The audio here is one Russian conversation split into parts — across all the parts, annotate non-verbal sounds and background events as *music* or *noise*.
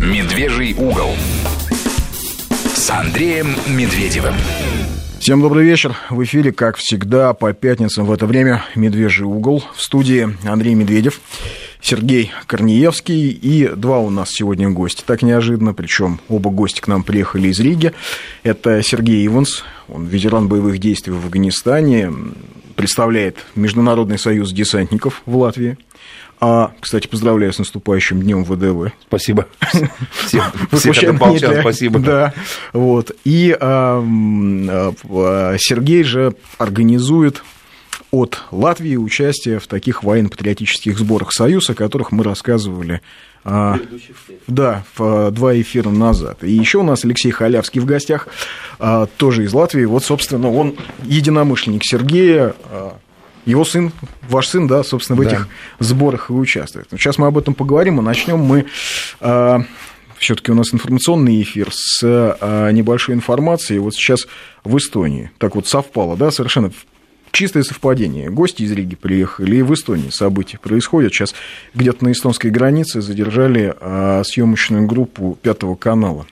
«Медвежий угол» с Андреем Медведевым. Всем добрый вечер. В эфире, как всегда, по пятницам в это время «Медвежий угол». В студии Андрей Медведев, Сергей Корнеевский и два у нас сегодня гости. Так неожиданно, причем оба гости к нам приехали из Риги. Это Сергей Иванс, он ветеран боевых действий в Афганистане, представляет Международный союз десантников в Латвии. А, кстати, поздравляю с наступающим днем ВДВ. Спасибо. Всем, *laughs* однополчан, спасибо. Да, вот. И а, а, Сергей же организует от Латвии участие в таких военно-патриотических сборах Союза, о которых мы рассказывали а, да, в, два эфира назад. И еще у нас Алексей Халявский в гостях, а, тоже из Латвии. Вот, собственно, он единомышленник Сергея, а, его сын, ваш сын, да, собственно, в этих да. сборах и участвует. Сейчас мы об этом поговорим, а начнем мы... А, все-таки у нас информационный эфир с а, небольшой информацией. Вот сейчас в Эстонии. Так вот совпало, да, совершенно чистое совпадение. Гости из Риги приехали, и в Эстонии события происходят. Сейчас где-то на эстонской границе задержали а, съемочную группу Пятого канала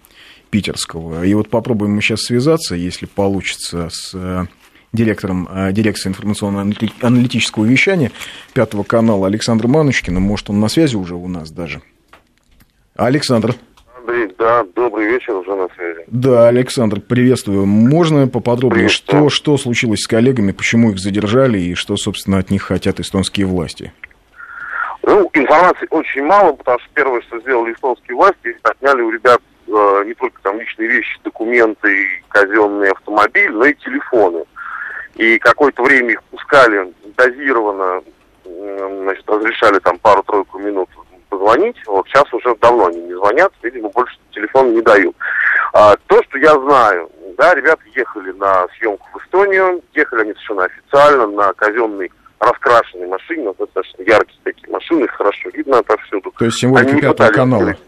питерского. И вот попробуем мы сейчас связаться, если получится, с директором э, дирекции информационно-аналитического вещания Пятого канала Александром Маночкиным. Может, он на связи уже у нас даже. Александр. Андрей, да, добрый вечер, уже на связи. Да, Александр, приветствую. Можно поподробнее, что, что случилось с коллегами, почему их задержали и что, собственно, от них хотят эстонские власти? Ну, информации очень мало, потому что первое, что сделали эстонские власти, отняли у ребят э, не только там личные вещи, документы, казенный автомобиль, но и телефоны и какое-то время их пускали дозированно, значит, разрешали там пару-тройку минут позвонить. Вот сейчас уже давно они не звонят, видимо, больше телефон не дают. А, то, что я знаю, да, ребята ехали на съемку в Эстонию, ехали они совершенно официально на казенной раскрашенной машине, вот достаточно яркие такие машины, их хорошо видно отовсюду. То есть символика пятого канала. Скрыть.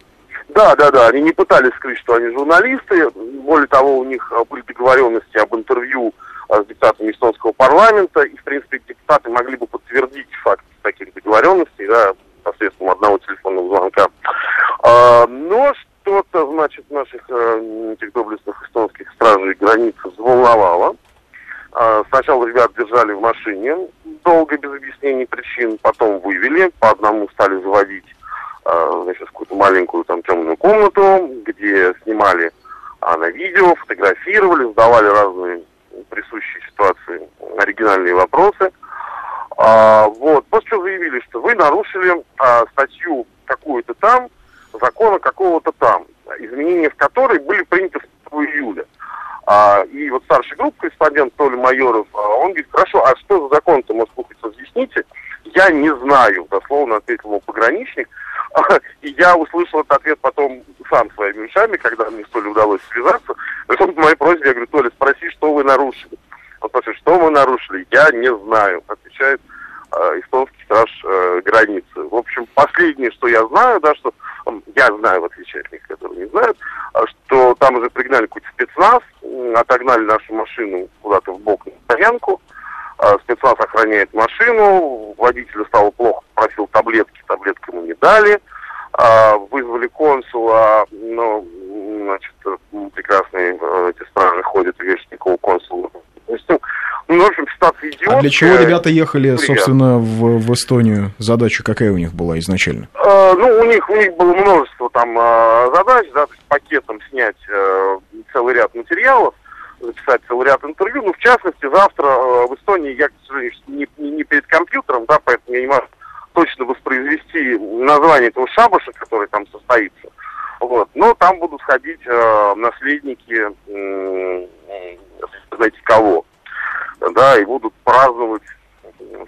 Да, да, да, они не пытались скрыть, что они журналисты, более того, у них были договоренности об интервью с депутатами эстонского парламента, и, в принципе, депутаты могли бы подтвердить факт таких договоренностей, да, посредством одного телефонного звонка. А, но что-то, значит, наших э, этих доблестных эстонских стражей границы взволновало. А, сначала ребят держали в машине долго, без объяснений причин, потом вывели, по одному стали заводить а, значит, какую-то маленькую там темную комнату, где снимали а, на видео, фотографировали, задавали разные присущие ситуации оригинальные вопросы. А, вот, после чего заявили, что вы нарушили а, статью какую-то там, закона какого-то там, изменения в которой были приняты 2 июля. А, и вот старший групп корреспондент Толя Майоров, а, он говорит, хорошо, а что за закон-то, может, вы разъясните? Я не знаю, дословно ответил ему пограничник. *laughs* И я услышал этот ответ потом сам своими ушами, когда мне что ли удалось связаться. Потом по моей просьбе я говорю, Толя, спроси, что вы нарушили. Он спрашивает, что мы нарушили? Я не знаю, отвечает э, эстонский страж э, границы. В общем, последнее, что я знаю, да, что э, я знаю, в отличие от них, которые не знают, э, что там уже пригнали какой-то спецназ, э, отогнали нашу машину куда-то в бок на стоянку, э, спецназ охраняет машину, водителю стало плохо, просил таблетки, таблетки ему не дали, э, вызвали консула, но значит, прекрасные э, эти страны ходят, Вешникову консулу. Ну, в общем, ситуация идиотская. А для чего ребята ехали, Приятно. собственно, в, в Эстонию? Задача какая у них была изначально? Э, ну, у них, у них было множество там э, задач, да, то есть пакетом снять э, целый ряд материалов, записать целый ряд интервью. Ну, в частности, завтра э, в Эстонии я, к сожалению, не, не перед компьютером, да, поэтому я не могу точно воспроизвести название этого шабаша, который там состоится. Вот. Но там будут ходить э, наследники, э, знаете кого, да, и будут праздновать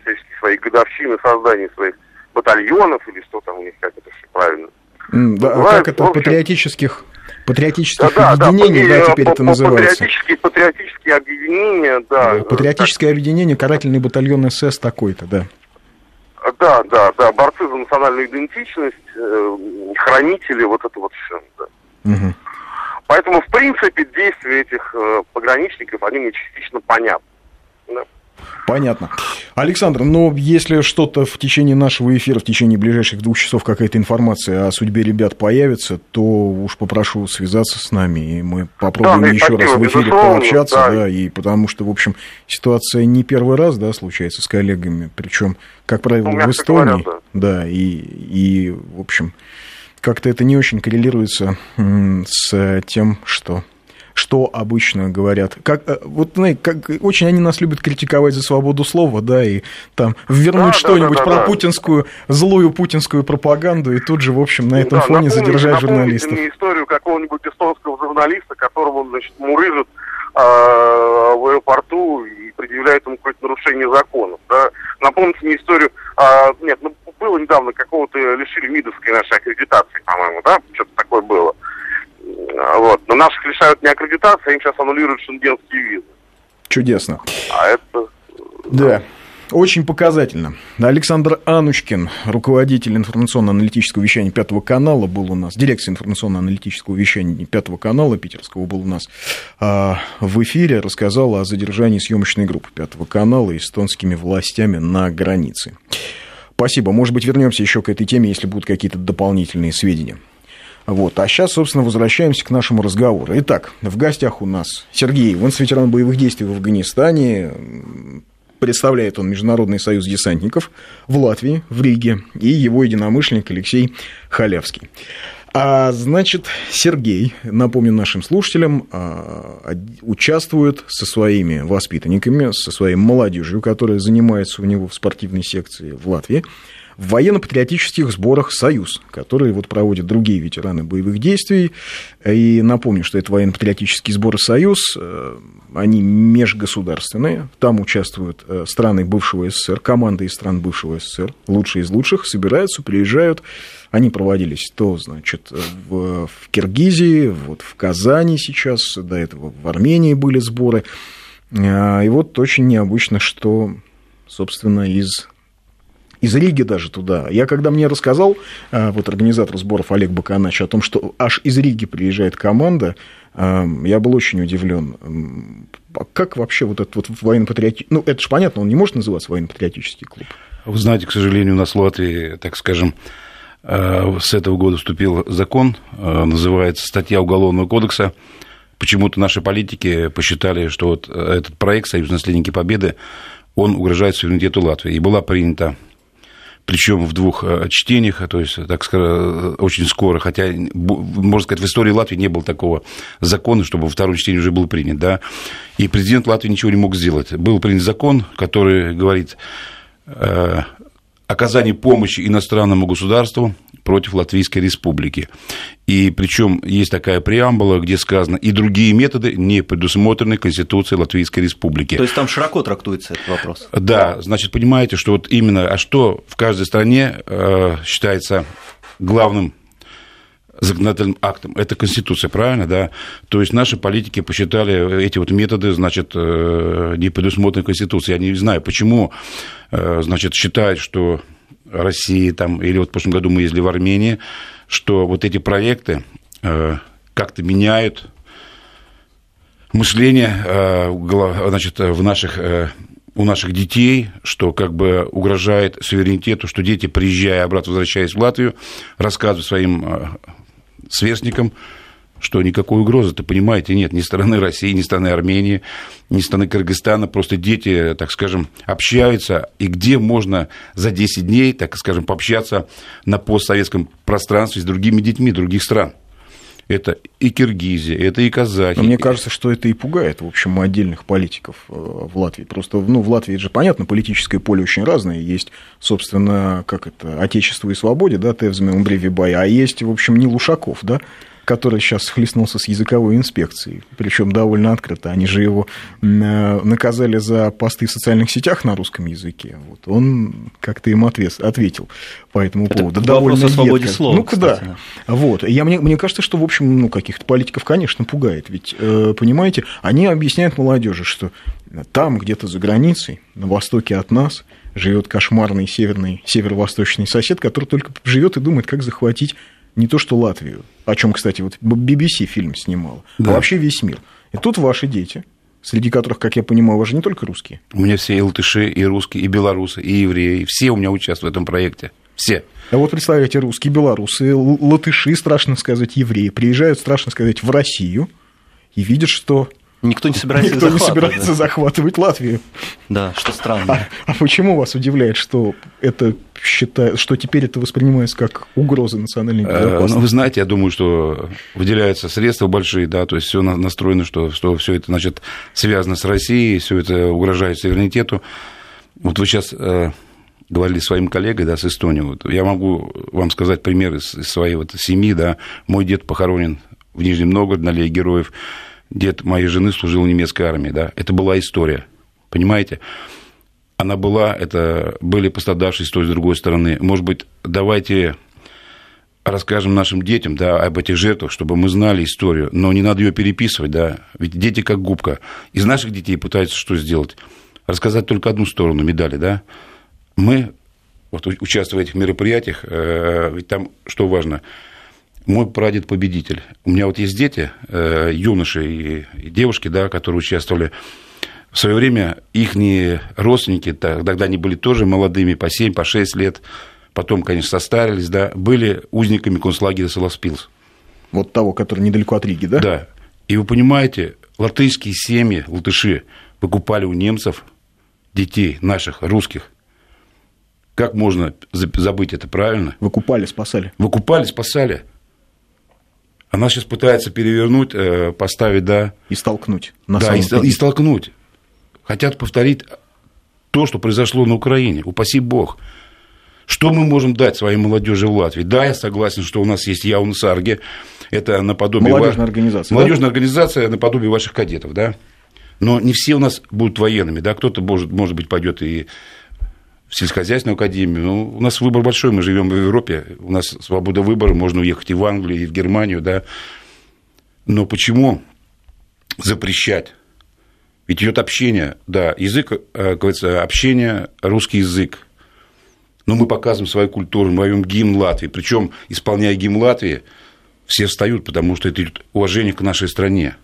всяческие свои годовщины создания своих батальонов или что там у них, как это все правильно. Mm, да, Бывает, как это, общем, патриотических патриотических да, объединений, да, да, теперь по, это называется. Патриотические, патриотические объединения, да. Патриотическое так. объединение, карательный батальон СС такой-то, да. Да, да, да, борцы за национальную идентичность, э, хранители, вот это вот все. Да. Угу. Поэтому, в принципе, действия этих э, пограничников, они мне частично понятны. Да. Понятно. Александр, но если что-то в течение нашего эфира, в течение ближайших двух часов какая-то информация о судьбе ребят появится, то уж попрошу связаться с нами, и мы попробуем да, еще раз в эфире пообщаться, да. да, и потому что, в общем, ситуация не первый раз, да, случается с коллегами, причем, как правило, ну, в Эстонии, говоря, да. да, и, и, в общем, как-то это не очень коррелируется с тем, что что обычно говорят. Как, э, вот, знаете, как, очень они нас любят критиковать за свободу слова, да, и там ввернуть да, что-нибудь да, да, про да. путинскую, злую путинскую пропаганду, и тут же, в общем, на этом да, фоне напомните, задержать журналистов. мне историю какого-нибудь эстонского журналиста, которого, значит, мурыжит э, в аэропорту и предъявляет ему какое-то нарушение законов, да. Напомните мне историю, э, нет, ну, было недавно какого-то лишили МИДовской нашей аккредитации, по-моему, да, что-то такое было. Вот. Но наших лишают не аккредитации, им сейчас аннулируют шенгенские визы. Чудесно. А это... Да. Очень показательно. Александр Анучкин, руководитель информационно-аналитического вещания Пятого канала, был у нас, дирекция информационно-аналитического вещания Пятого канала питерского был у нас а, в эфире, рассказал о задержании съемочной группы Пятого канала эстонскими властями на границе. Спасибо. Может быть, вернемся еще к этой теме, если будут какие-то дополнительные сведения. Вот. А сейчас, собственно, возвращаемся к нашему разговору. Итак, в гостях у нас Сергей Иванс, ветеран боевых действий в Афганистане. Представляет он Международный союз десантников в Латвии, в Риге, и его единомышленник Алексей Халявский. А, значит, Сергей, напомню нашим слушателям, а, участвует со своими воспитанниками, со своей молодежью, которая занимается у него в спортивной секции в Латвии, в военно-патриотических сборах «Союз», которые вот проводят другие ветераны боевых действий. И напомню, что это военно-патриотический сбор «Союз», э, они межгосударственные, там участвуют э, страны бывшего СССР, команды из стран бывшего СССР, лучшие из лучших, собираются, приезжают, они проводились то, значит, в, в Киргизии, вот в Казани сейчас, до этого в Армении были сборы. А, и вот очень необычно, что, собственно, из из Риги даже туда. Я когда мне рассказал э, вот организатор сборов Олег Баканач о том, что аж из Риги приезжает команда, э, я был очень удивлен. А как вообще вот этот вот военно-патриотический... Ну, это же понятно, он не может называться военно-патриотический клуб. Вы знаете, к сожалению, у нас в Латвии, так скажем, э, с этого года вступил закон, называется статья Уголовного кодекса. Почему-то наши политики посчитали, что вот этот проект «Союз наследники Победы», он угрожает суверенитету Латвии. И была принята причем в двух э, чтениях, то есть, так сказать, очень скоро, хотя, можно сказать, в истории Латвии не было такого закона, чтобы во втором чтении уже был принят, да, и президент Латвии ничего не мог сделать. Был принят закон, который говорит э, оказание помощи иностранному государству против Латвийской Республики. И причем есть такая преамбула, где сказано, и другие методы не предусмотрены Конституцией Латвийской Республики. То есть там широко трактуется этот вопрос. Да, значит, понимаете, что вот именно, а что в каждой стране э, считается главным законодательным актом. Это Конституция, правильно, да? То есть наши политики посчитали эти вот методы, значит, э, не предусмотрены Конституцией. Я не знаю, почему, э, значит, считают, что России, там, или вот в прошлом году мы ездили в Армении, что вот эти проекты э, как-то меняют мышление э, значит, в наших, э, у наших детей, что как бы угрожает суверенитету, что дети, приезжая обратно, возвращаясь в Латвию, рассказывают своим э, сверстникам, что никакой угрозы-то, понимаете, нет ни стороны России, ни стороны Армении, ни стороны Кыргызстана. Просто дети, так скажем, общаются, и где можно за 10 дней, так скажем, пообщаться на постсоветском пространстве с другими детьми других стран. Это и Киргизия, это и казахи. Но мне кажется, что это и пугает, в общем, отдельных политиков э, в Латвии. Просто, ну, в Латвии же понятно, политическое поле очень разное. Есть, собственно, как это, Отечество и свободе, да, Тевзме Умбревибай, а есть, в общем, не Лушаков, да, который сейчас схлестнулся с языковой инспекцией, причем довольно открыто. Они же его э, наказали за посты в социальных сетях на русском языке. Вот. Он как-то им ответ, ответил по этому Это поводу. Довольно о свободе едко. слова, Ну, кстати. да. Вот. Я, мне, мне кажется, что, в общем, ну, каких-то политиков, конечно, пугает. Ведь, э, понимаете, они объясняют молодежи, что там, где-то за границей, на востоке от нас, живет кошмарный северный, северо-восточный сосед, который только живет и думает, как захватить не то что Латвию, о чем, кстати, вот BBC фильм снимал, а да. а вообще весь мир. И тут ваши дети среди которых, как я понимаю, вас же не только русские. У меня все и латыши, и русские, и белорусы, и евреи. Все у меня участвуют в этом проекте. Все. А вот представляете, русские, белорусы, латыши, страшно сказать, евреи, приезжают, страшно сказать, в Россию и видят, что Никто не собирается, Никто не собирается да? захватывать Латвию. Да, что странно. А, а почему вас удивляет, что это считает, что теперь это воспринимается как угроза национальной э, безопасности? Ну, вы знаете, я думаю, что выделяются средства большие, да, то есть все настроено, что, что все это, значит, связано с Россией, все это угрожает суверенитету. Вот вы сейчас э, говорили своим коллегой, да, с Эстонией. Вот я могу вам сказать пример из, из своей вот семьи, да. Мой дед похоронен в Нижнем Новгороде на аллее героев дед моей жены служил в немецкой армии, да, это была история, понимаете? Она была, это были пострадавшие с той, с другой стороны. Может быть, давайте расскажем нашим детям, да, об этих жертвах, чтобы мы знали историю, но не надо ее переписывать, да, ведь дети как губка. Из наших детей пытаются что сделать? Рассказать только одну сторону медали, да. Мы, вот участвуя в этих мероприятиях, э, ведь там что важно – мой прадед победитель. У меня вот есть дети, э, юноши и девушки, да, которые участвовали. В свое время их родственники, тогда они были тоже молодыми, по 7, по 6 лет, потом, конечно, состарились, да, были узниками концлагеря Солоспилс. Вот того, который недалеко от Риги, да? Да. И вы понимаете, латышские семьи, латыши, выкупали у немцев детей наших, русских. Как можно забыть это правильно? Выкупали, спасали. Выкупали, спасали. Она сейчас пытается перевернуть, э, поставить, да. И столкнуть. На да, и, и столкнуть. Хотят повторить то, что произошло на Украине. Упаси Бог. Что мы можем дать своей молодежи в Латвии? Да, я согласен, что у нас есть Яун Сарге. Это наподобие... Молодежная организация. Молодежная да? организация наподобие ваших кадетов, да. Но не все у нас будут военными, да. Кто-то, может, может быть, пойдет и в сельскохозяйственную академию. Ну, у нас выбор большой, мы живем в Европе, у нас свобода выбора, можно уехать и в Англию, и в Германию, да. Но почему запрещать? Ведь идет общение, да, язык, э, как говорится, общение, русский язык. Но мы показываем свою культуру, мы поем гимн Латвии. Причем, исполняя гимн Латвии, все встают, потому что это уважение к нашей стране.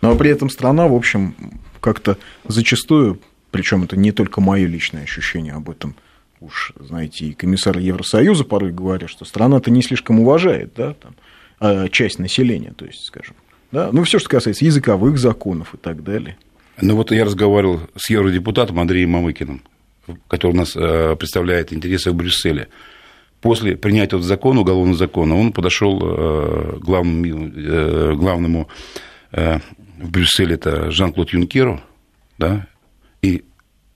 Но при этом страна, в общем, как-то зачастую причем это не только мое личное ощущение об этом. Уж, знаете, и комиссар Евросоюза порой говорят, что страна-то не слишком уважает, да, там, а часть населения, то есть, скажем. Да? Ну, все, что касается языковых законов и так далее. Ну, вот я разговаривал с евродепутатом Андреем Мамыкиным, который у нас э, представляет интересы в Брюсселе. После принятия этого закона, уголовного закона, он подошел э, главному, э, главному в Брюсселе, это Жан-Клод Юнкеру, да, и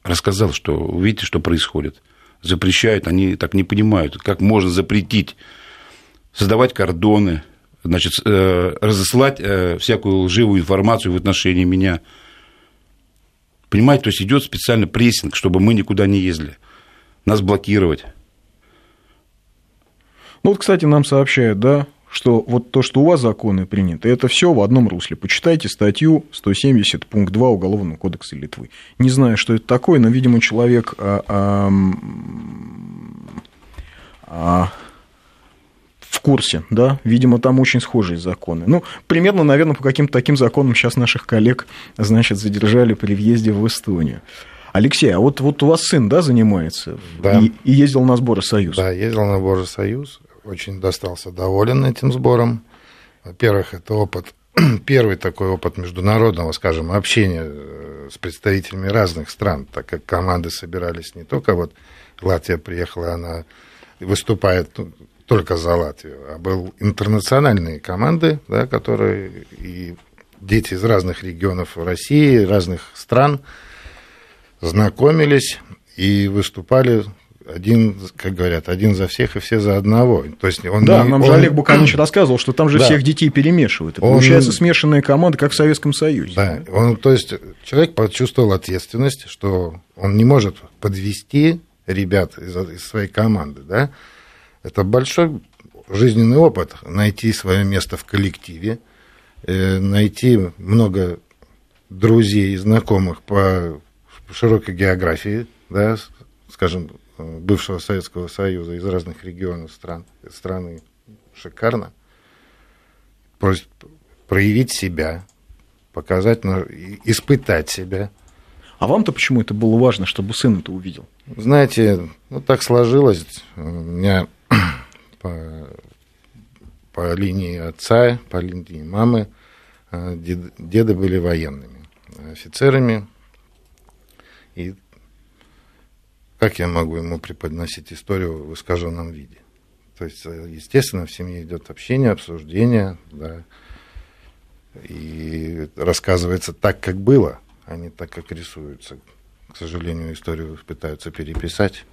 рассказал, что видите, что происходит. Запрещают, они так не понимают, как можно запретить создавать кордоны, значит, э, разослать э, всякую лживую информацию в отношении меня. Понимаете, то есть идет специально прессинг, чтобы мы никуда не ездили. Нас блокировать. Ну вот, кстати, нам сообщают, да, что вот то, что у вас законы приняты, это все в одном русле. Почитайте статью 170, пункт 2 Уголовного кодекса Литвы. Не знаю, что это такое, но, видимо, человек а, а, а, в курсе, да, видимо, там очень схожие законы. Ну, примерно, наверное, по каким-то таким законам сейчас наших коллег, значит, задержали при въезде в Эстонию. Алексей, а вот, вот у вас сын, да, занимается? Да. И, и ездил на сборы Союз. Да, ездил на сборы Союз очень достался доволен этим сбором. Во-первых, это опыт, *clears throat* первый такой опыт международного, скажем, общения э, с представителями разных стран, так как команды собирались не только вот Латвия приехала, она выступает только за Латвию, а был интернациональные команды, да, которые и дети из разных регионов России, разных стран знакомились и выступали один, как говорят, один за всех и все за одного. То есть он да, не, нам он... же Олег Буканович рассказывал, что там же да. всех детей перемешивают. Он... Получается смешанная команда, как в Советском Союзе. Да, он, то есть человек почувствовал ответственность, что он не может подвести ребят из, из своей команды. Да? Это большой жизненный опыт, найти свое место в коллективе, э, найти много друзей и знакомых по широкой географии, да, скажем, бывшего Советского Союза из разных регионов стран, страны шикарно. Проявить себя, показать, испытать себя. А вам-то почему это было важно, чтобы сын это увидел? Знаете, ну так сложилось. У меня *clears throat* по, по линии отца, по линии мамы э, дед, деды были военными, офицерами. И как я могу ему преподносить историю в искаженном виде? То есть, э, естественно, в семье идет общение, обсуждение, да, и рассказывается так, как было, а не так, как рисуется. К сожалению, историю пытаются переписать.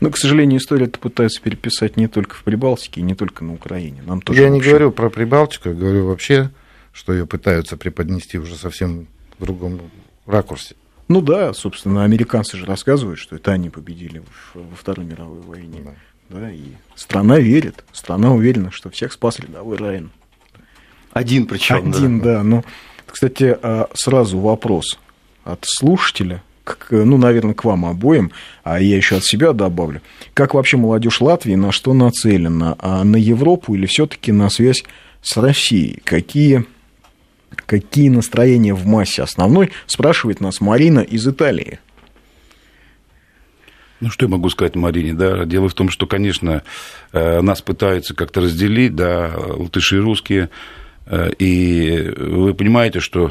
Но, к сожалению, историю это пытаются переписать не только в Прибалтике и не только на Украине. Нам тоже я не говорю про Прибалтику, я говорю вообще, что ее пытаются преподнести уже совсем в другом ракурсе. Ну да, собственно, американцы же рассказывают, что это они победили во Второй мировой войне. Да. Да, и страна верит, страна уверена, что всех спас рядовой Райан. Один причем. Один, да. да. Ну, кстати, а, сразу вопрос от слушателя, к, ну, наверное, к вам обоим, а я еще от себя добавлю. Как вообще молодежь Латвии на что нацелена? А на Европу или все-таки на связь с Россией? Какие, какие настроения в массе основной? Спрашивает нас Марина из Италии. Ну, что я могу сказать Марине, да, дело в том, что, конечно, э, нас пытаются как-то разделить, да, латыши и русские, э, и вы понимаете, что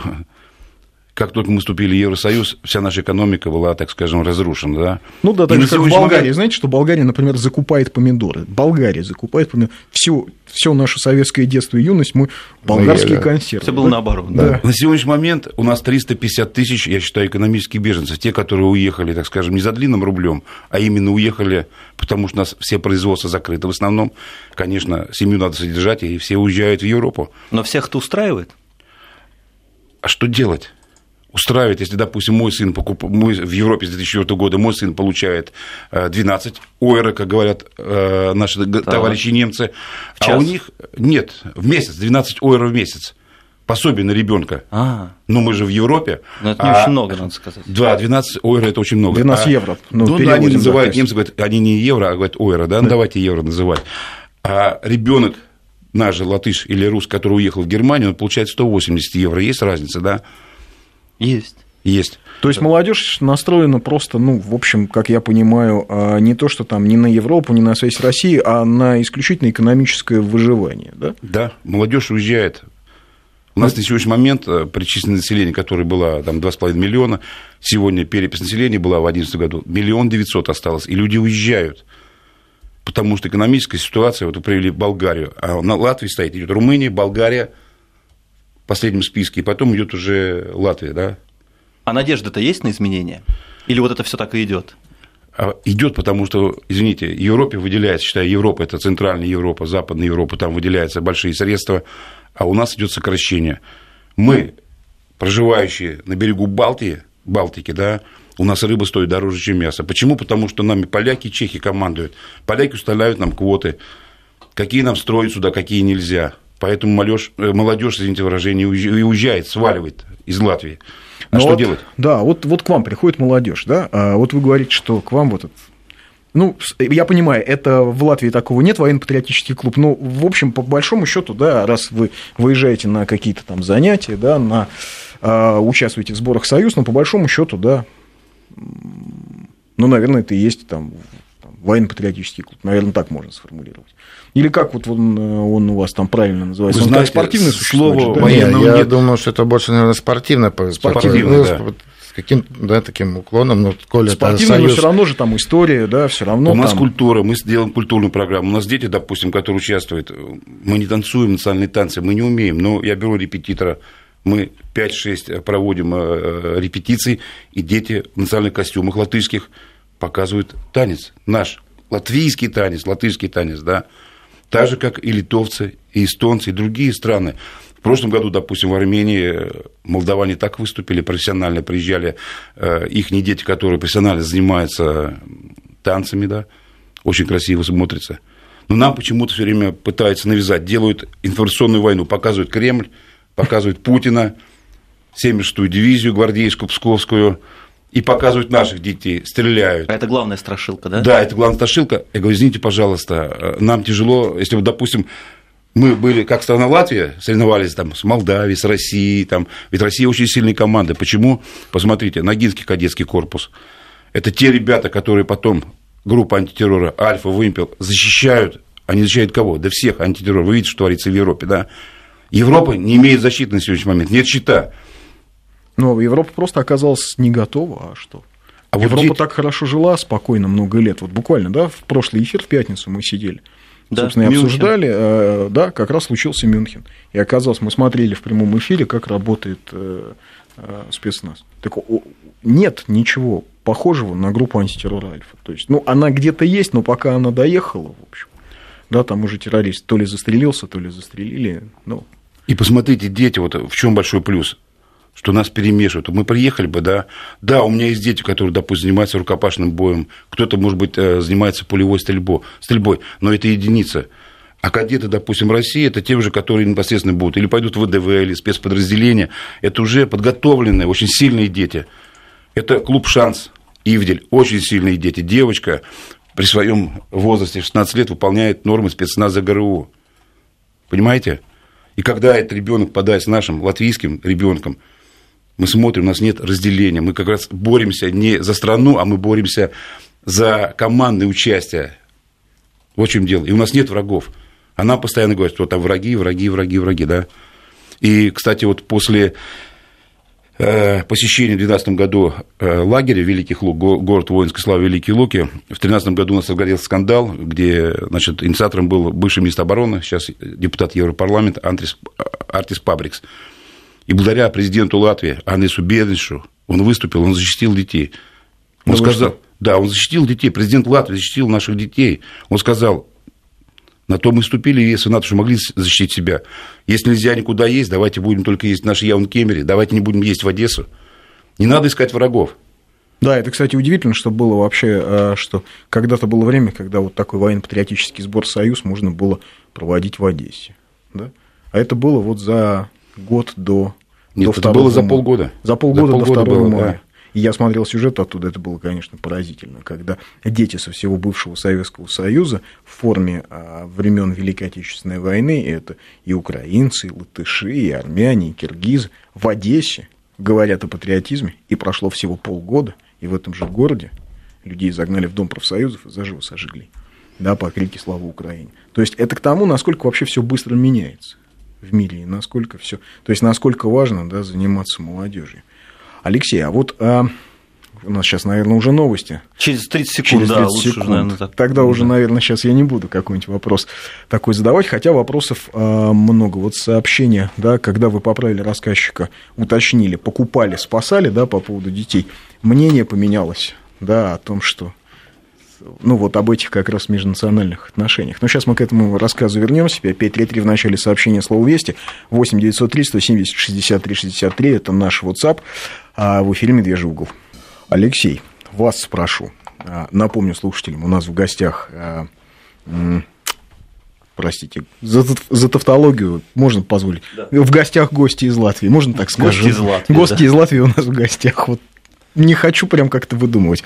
как только мы вступили в Евросоюз, вся наша экономика была, так скажем, разрушена. Да? Ну да, так же, как в Болгарии. Момент... Знаете, что Болгария, например, закупает помидоры. Болгария закупает помидоры. Все, все наше советское детство и юность мы болгарские ну, консервы. Все было да? наоборот. Да. Да. На сегодняшний момент у нас 350 тысяч, я считаю, экономических беженцев. Те, которые уехали, так скажем, не за длинным рублем, а именно уехали, потому что у нас все производства закрыты в основном. Конечно, семью надо содержать, и все уезжают в Европу. Но всех это устраивает? А что делать? Устраивает, если, допустим, мой сын покуп... мой, в Европе с 2004 года мой сын получает 12 э, ойра, как говорят э, наши да. товарищи немцы, а у них нет, в месяц, 12 ойра в месяц пособие на ребенка. А. Но мы же в Европе. Но это не а, очень много, надо сказать. Да, 12 ойра это очень много. 12 а, евро. Ну, ну они называют, немцы говорят, они не евро, а говорят ойра, да, ну, давайте евро называть. А ребенок наш же латыш или рус, который уехал в Германию, он получает 180 евро. Есть разница, да? Есть. Есть. То есть молодежь настроена просто, ну, в общем, как я понимаю, а, не то, что там не на Европу, не на связь с Россией, а на исключительно экономическое выживание, да? Да, молодежь уезжает. У нас на сегодняшний момент э, причисленное население, которое было там 2,5 миллиона, сегодня перепись населения была в 2011 году, миллион девятьсот осталось, и люди уезжают. Потому что экономическая ситуация, вот вы привели Болгарию, а на Латвии стоит, идет Румыния, Болгария, последнем списке, и потом идет уже Латвия, да. А надежда-то есть на изменения? Или вот это все так и идет? А идет, потому что, извините, Европе выделяется, считаю, Европа это центральная Европа, западная Европа, там выделяются большие средства, а у нас идет сокращение. Мы, проживающие на берегу Балтии, Балтики, да, у нас рыба стоит дороже, чем мясо. Почему? Потому что нами поляки и чехи командуют. Поляки устанавливают нам квоты, какие нам строить сюда, какие нельзя. Поэтому молодежь, э, молодежь извините выражение, уезжает, сваливает из Латвии. А Но что вот, делать? Да, вот, вот к вам приходит молодежь, да, а вот вы говорите, что к вам вот этот ну, я понимаю, это в Латвии такого нет, военно-патриотический клуб. Но, в общем, по большому счету, да, раз вы выезжаете на какие-то там занятия, да, на, э, участвуете в сборах Союз, но по большому счету, да, ну, наверное, это и есть там военно-патриотический клуб. Наверное, так можно сформулировать. Или как вот он, он у вас там правильно называется? Вы он знаете, спортивный слово да? военного Я нет. думаю, что это больше, наверное, спортивное. Спортивное, ну, да. С каким да, таким уклоном, но коли Спортивный, союз... но все равно же там история, да, все равно. У нас там... культура, мы делаем культурную программу. У нас дети, допустим, которые участвуют, мы не танцуем национальные танцы, мы не умеем. Но я беру репетитора, мы 5-6 проводим э, репетиций, и дети в национальных костюмах латышских показывают танец. Наш, латвийский танец, латышский танец, да. Так же, как и литовцы, и эстонцы, и другие страны. В прошлом году, допустим, в Армении э, молдаване так выступили, профессионально приезжали э, их дети, которые профессионально занимаются танцами, да, очень красиво смотрится. Но нам почему-то все время пытаются навязать, делают информационную войну, показывают Кремль, показывают Путина, 76-ю дивизию гвардейскую, Псковскую, и показывают наших детей, стреляют. А это главная страшилка, да? Да, это главная страшилка. Я говорю, извините, пожалуйста, нам тяжело, если, вот, допустим, мы были, как страна Латвия, соревновались там с Молдавией, с Россией, там, ведь Россия очень сильная команда. Почему? Посмотрите, Ногинский кадетский корпус. Это те ребята, которые потом, группа антитеррора, Альфа, Вымпел, защищают, они защищают кого? Да всех антитерроров. Вы видите, что творится в Европе, да? Европа не имеет защиты на сегодняшний момент, нет щита. Но Европа просто оказалась не готова, а что? А Европа вот так хорошо жила спокойно много лет. Вот буквально, да, в прошлый эфир в пятницу мы сидели. Да, Собственно, и обсуждали, э, да, как раз случился Мюнхен. И оказалось, мы смотрели в прямом эфире, как работает э, э, спецназ. Так нет ничего похожего на группу антитеррора Альфа. То есть, ну, она где-то есть, но пока она доехала, в общем, да, там уже террорист то ли застрелился, то ли застрелили, ну. И посмотрите, дети, вот в чем большой плюс что нас перемешивают. Мы приехали бы, да, да, у меня есть дети, которые, допустим, занимаются рукопашным боем, кто-то, может быть, э, занимается пулевой стрельбой, стрельбой, но это единица. А кадеты, допустим, России, это те же, которые непосредственно будут, или пойдут в ВДВ, или спецподразделения, это уже подготовленные, очень сильные дети. Это клуб «Шанс», Ивдель, очень сильные дети. Девочка при своем возрасте 16 лет выполняет нормы спецназа ГРУ. Понимаете? И когда этот ребенок попадает с нашим латвийским ребенком, мы смотрим, у нас нет разделения. Мы как раз боремся не за страну, а мы боремся за командное участие. Вот в чем дело. И у нас нет врагов. Она постоянно говорит, что там враги, враги, враги, враги, да. И, кстати, вот после э, посещения в 2012 году э, лагеря Великих Лук, город воинской славы Великие Луки, в 2013 году у нас разгорелся скандал, где значит, инициатором был бывший министр обороны, сейчас депутат Европарламента Антис, Артис Пабрикс. И благодаря президенту Латвии Анису Бедришу он выступил, он защитил детей. Он ну, сказал, да, он защитил детей, президент Латвии защитил наших детей. Он сказал, на то мы ступили, если надо, что могли защитить себя. Если нельзя никуда есть, давайте будем только есть в нашей Яун-Кемере, давайте не будем есть в Одессу. Не надо искать врагов. Да, это, кстати, удивительно, что было вообще, а, что когда-то было время, когда вот такой военно-патриотический сбор «Союз» можно было проводить в Одессе. Да? А это было вот за год до, Нет, до это было за полгода. За полгода, за полгода до 2 мая. Да. И я смотрел сюжет оттуда, это было, конечно, поразительно, когда дети со всего бывшего Советского Союза в форме а, времен Великой Отечественной войны, это и украинцы, и латыши, и армяне, и киргизы, в Одессе говорят о патриотизме, и прошло всего полгода, и в этом же городе людей загнали в Дом профсоюзов и заживо сожгли. Да, по крике «Слава Украине». То есть это к тому, насколько вообще все быстро меняется в мире, и насколько все, то есть насколько важно да, заниматься молодежью. Алексей, а вот а, у нас сейчас, наверное, уже новости. Через 30 секунд, Через 30 да, лучше секунд. Уже, наверное, так. Тогда уже, наверное, сейчас я не буду какой-нибудь вопрос такой задавать, хотя вопросов а, много. Вот сообщение, да, когда вы поправили рассказчика, уточнили, покупали, спасали, да, по поводу детей, мнение поменялось, да, о том, что ну, вот об этих как раз межнациональных отношениях. Но сейчас мы к этому рассказу вернемся. 533 в начале сообщения слова «Вести», 8 903 170 63 63, это наш WhatsApp, а в эфире «Медвежий угол». Алексей, вас спрошу. А, напомню слушателям, у нас в гостях а, простите, за, за тавтологию можно позволить. Да. В гостях гости из Латвии, можно так сказать? Гости из Латвии. Гости да. из Латвии у нас в гостях. Вот не хочу прям как-то выдумывать.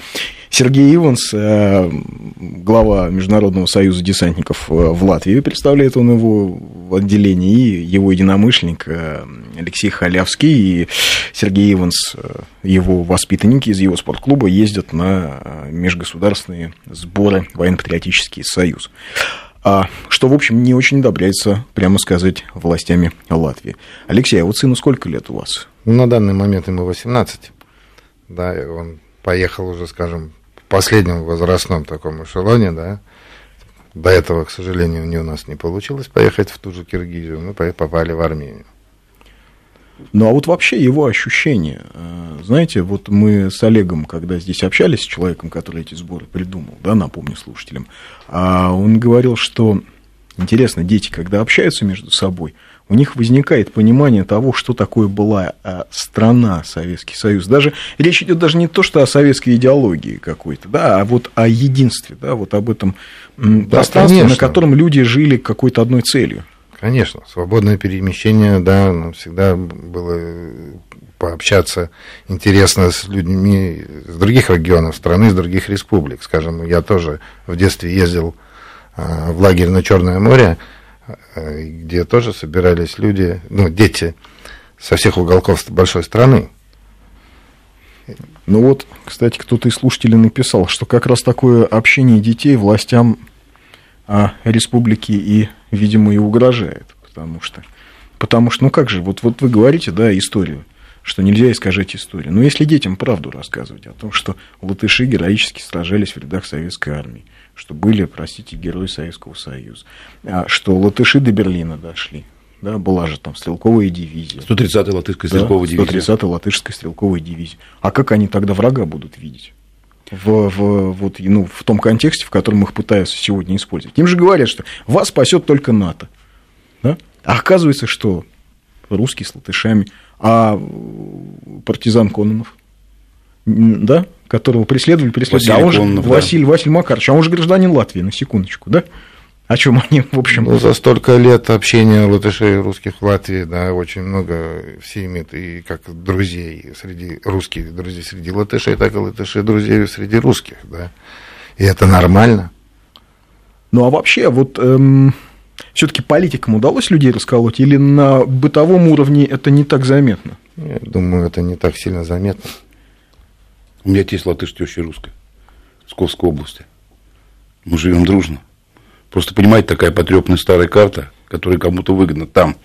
Сергей Иванс, э, глава Международного союза десантников э, в Латвии, представляет он его в отделении, и его единомышленник э, Алексей Халявский и Сергей Иванс, его воспитанники из его спортклуба, ездят на межгосударственные сборы военно-патриотический союз. А, что, в общем, не очень одобряется, прямо сказать, властями Латвии. Алексей, а вот сыну сколько лет у вас? На данный момент ему 18 да, он поехал уже, скажем, последнем возрастном таком эшелоне, да, до этого, к сожалению, не у нас не получилось поехать в ту же Киргизию, мы попали в Армению. Ну, а вот вообще его ощущения. Э, знаете, вот мы с Олегом, когда здесь общались с человеком, который эти сборы придумал, да, напомню слушателям, а он говорил, что интересно, дети, когда общаются между собой, у них возникает понимание того, что такое была а, страна Советский Союз. Даже речь идет даже не то, что о советской идеологии какой-то, да, а вот о единстве, да, вот об этом да, пространстве, конечно. на котором люди жили какой-то одной целью. Конечно, свободное перемещение, да, нам всегда было пообщаться интересно с людьми из других регионов страны, из других республик. Скажем, я тоже в детстве ездил а, в лагерь на Черное море, где тоже собирались люди, ну, дети со всех уголков большой страны. Ну вот, кстати, кто-то из слушателей написал, что как раз такое общение детей властям а, республики и, видимо, и угрожает, потому что, потому что, ну как же, вот, вот вы говорите, да, историю, что нельзя искажать историю. Но если детям правду рассказывать о том, что латыши героически сражались в рядах советской армии, что были, простите, герои Советского Союза, а что латыши до Берлина дошли, да, была же там стрелковая дивизия. 130-я латышская стрелковая да, дивизия. 130-я латышская стрелковая дивизия. А как они тогда врага будут видеть? В, в, вот, ну, в том контексте, в котором их пытаются сегодня использовать. Им же говорят, что вас спасет только НАТО. Да? А оказывается, что русские с латышами, а партизан Кононов, да, которого преследовали, преследовали. Василий а он же Кононов, Василий, да. Василий Макарович, а он же гражданин Латвии, на секундочку, да? о чем они, в общем... Ну, за столько лет общения латышей и русских в Латвии, да, очень много все имеют, и как друзей среди русских, друзей среди латышей, так и латышей друзей среди русских, да. И это нормально. Ну, а вообще, вот эм, все-таки политикам удалось людей расколоть, или на бытовом уровне это не так заметно? Я думаю, это не так сильно заметно. У меня есть латыш теща русская, Псковской области. Мы живем дружно. Просто, понимаете, такая потрепанная старая карта, которая кому-то выгодна там.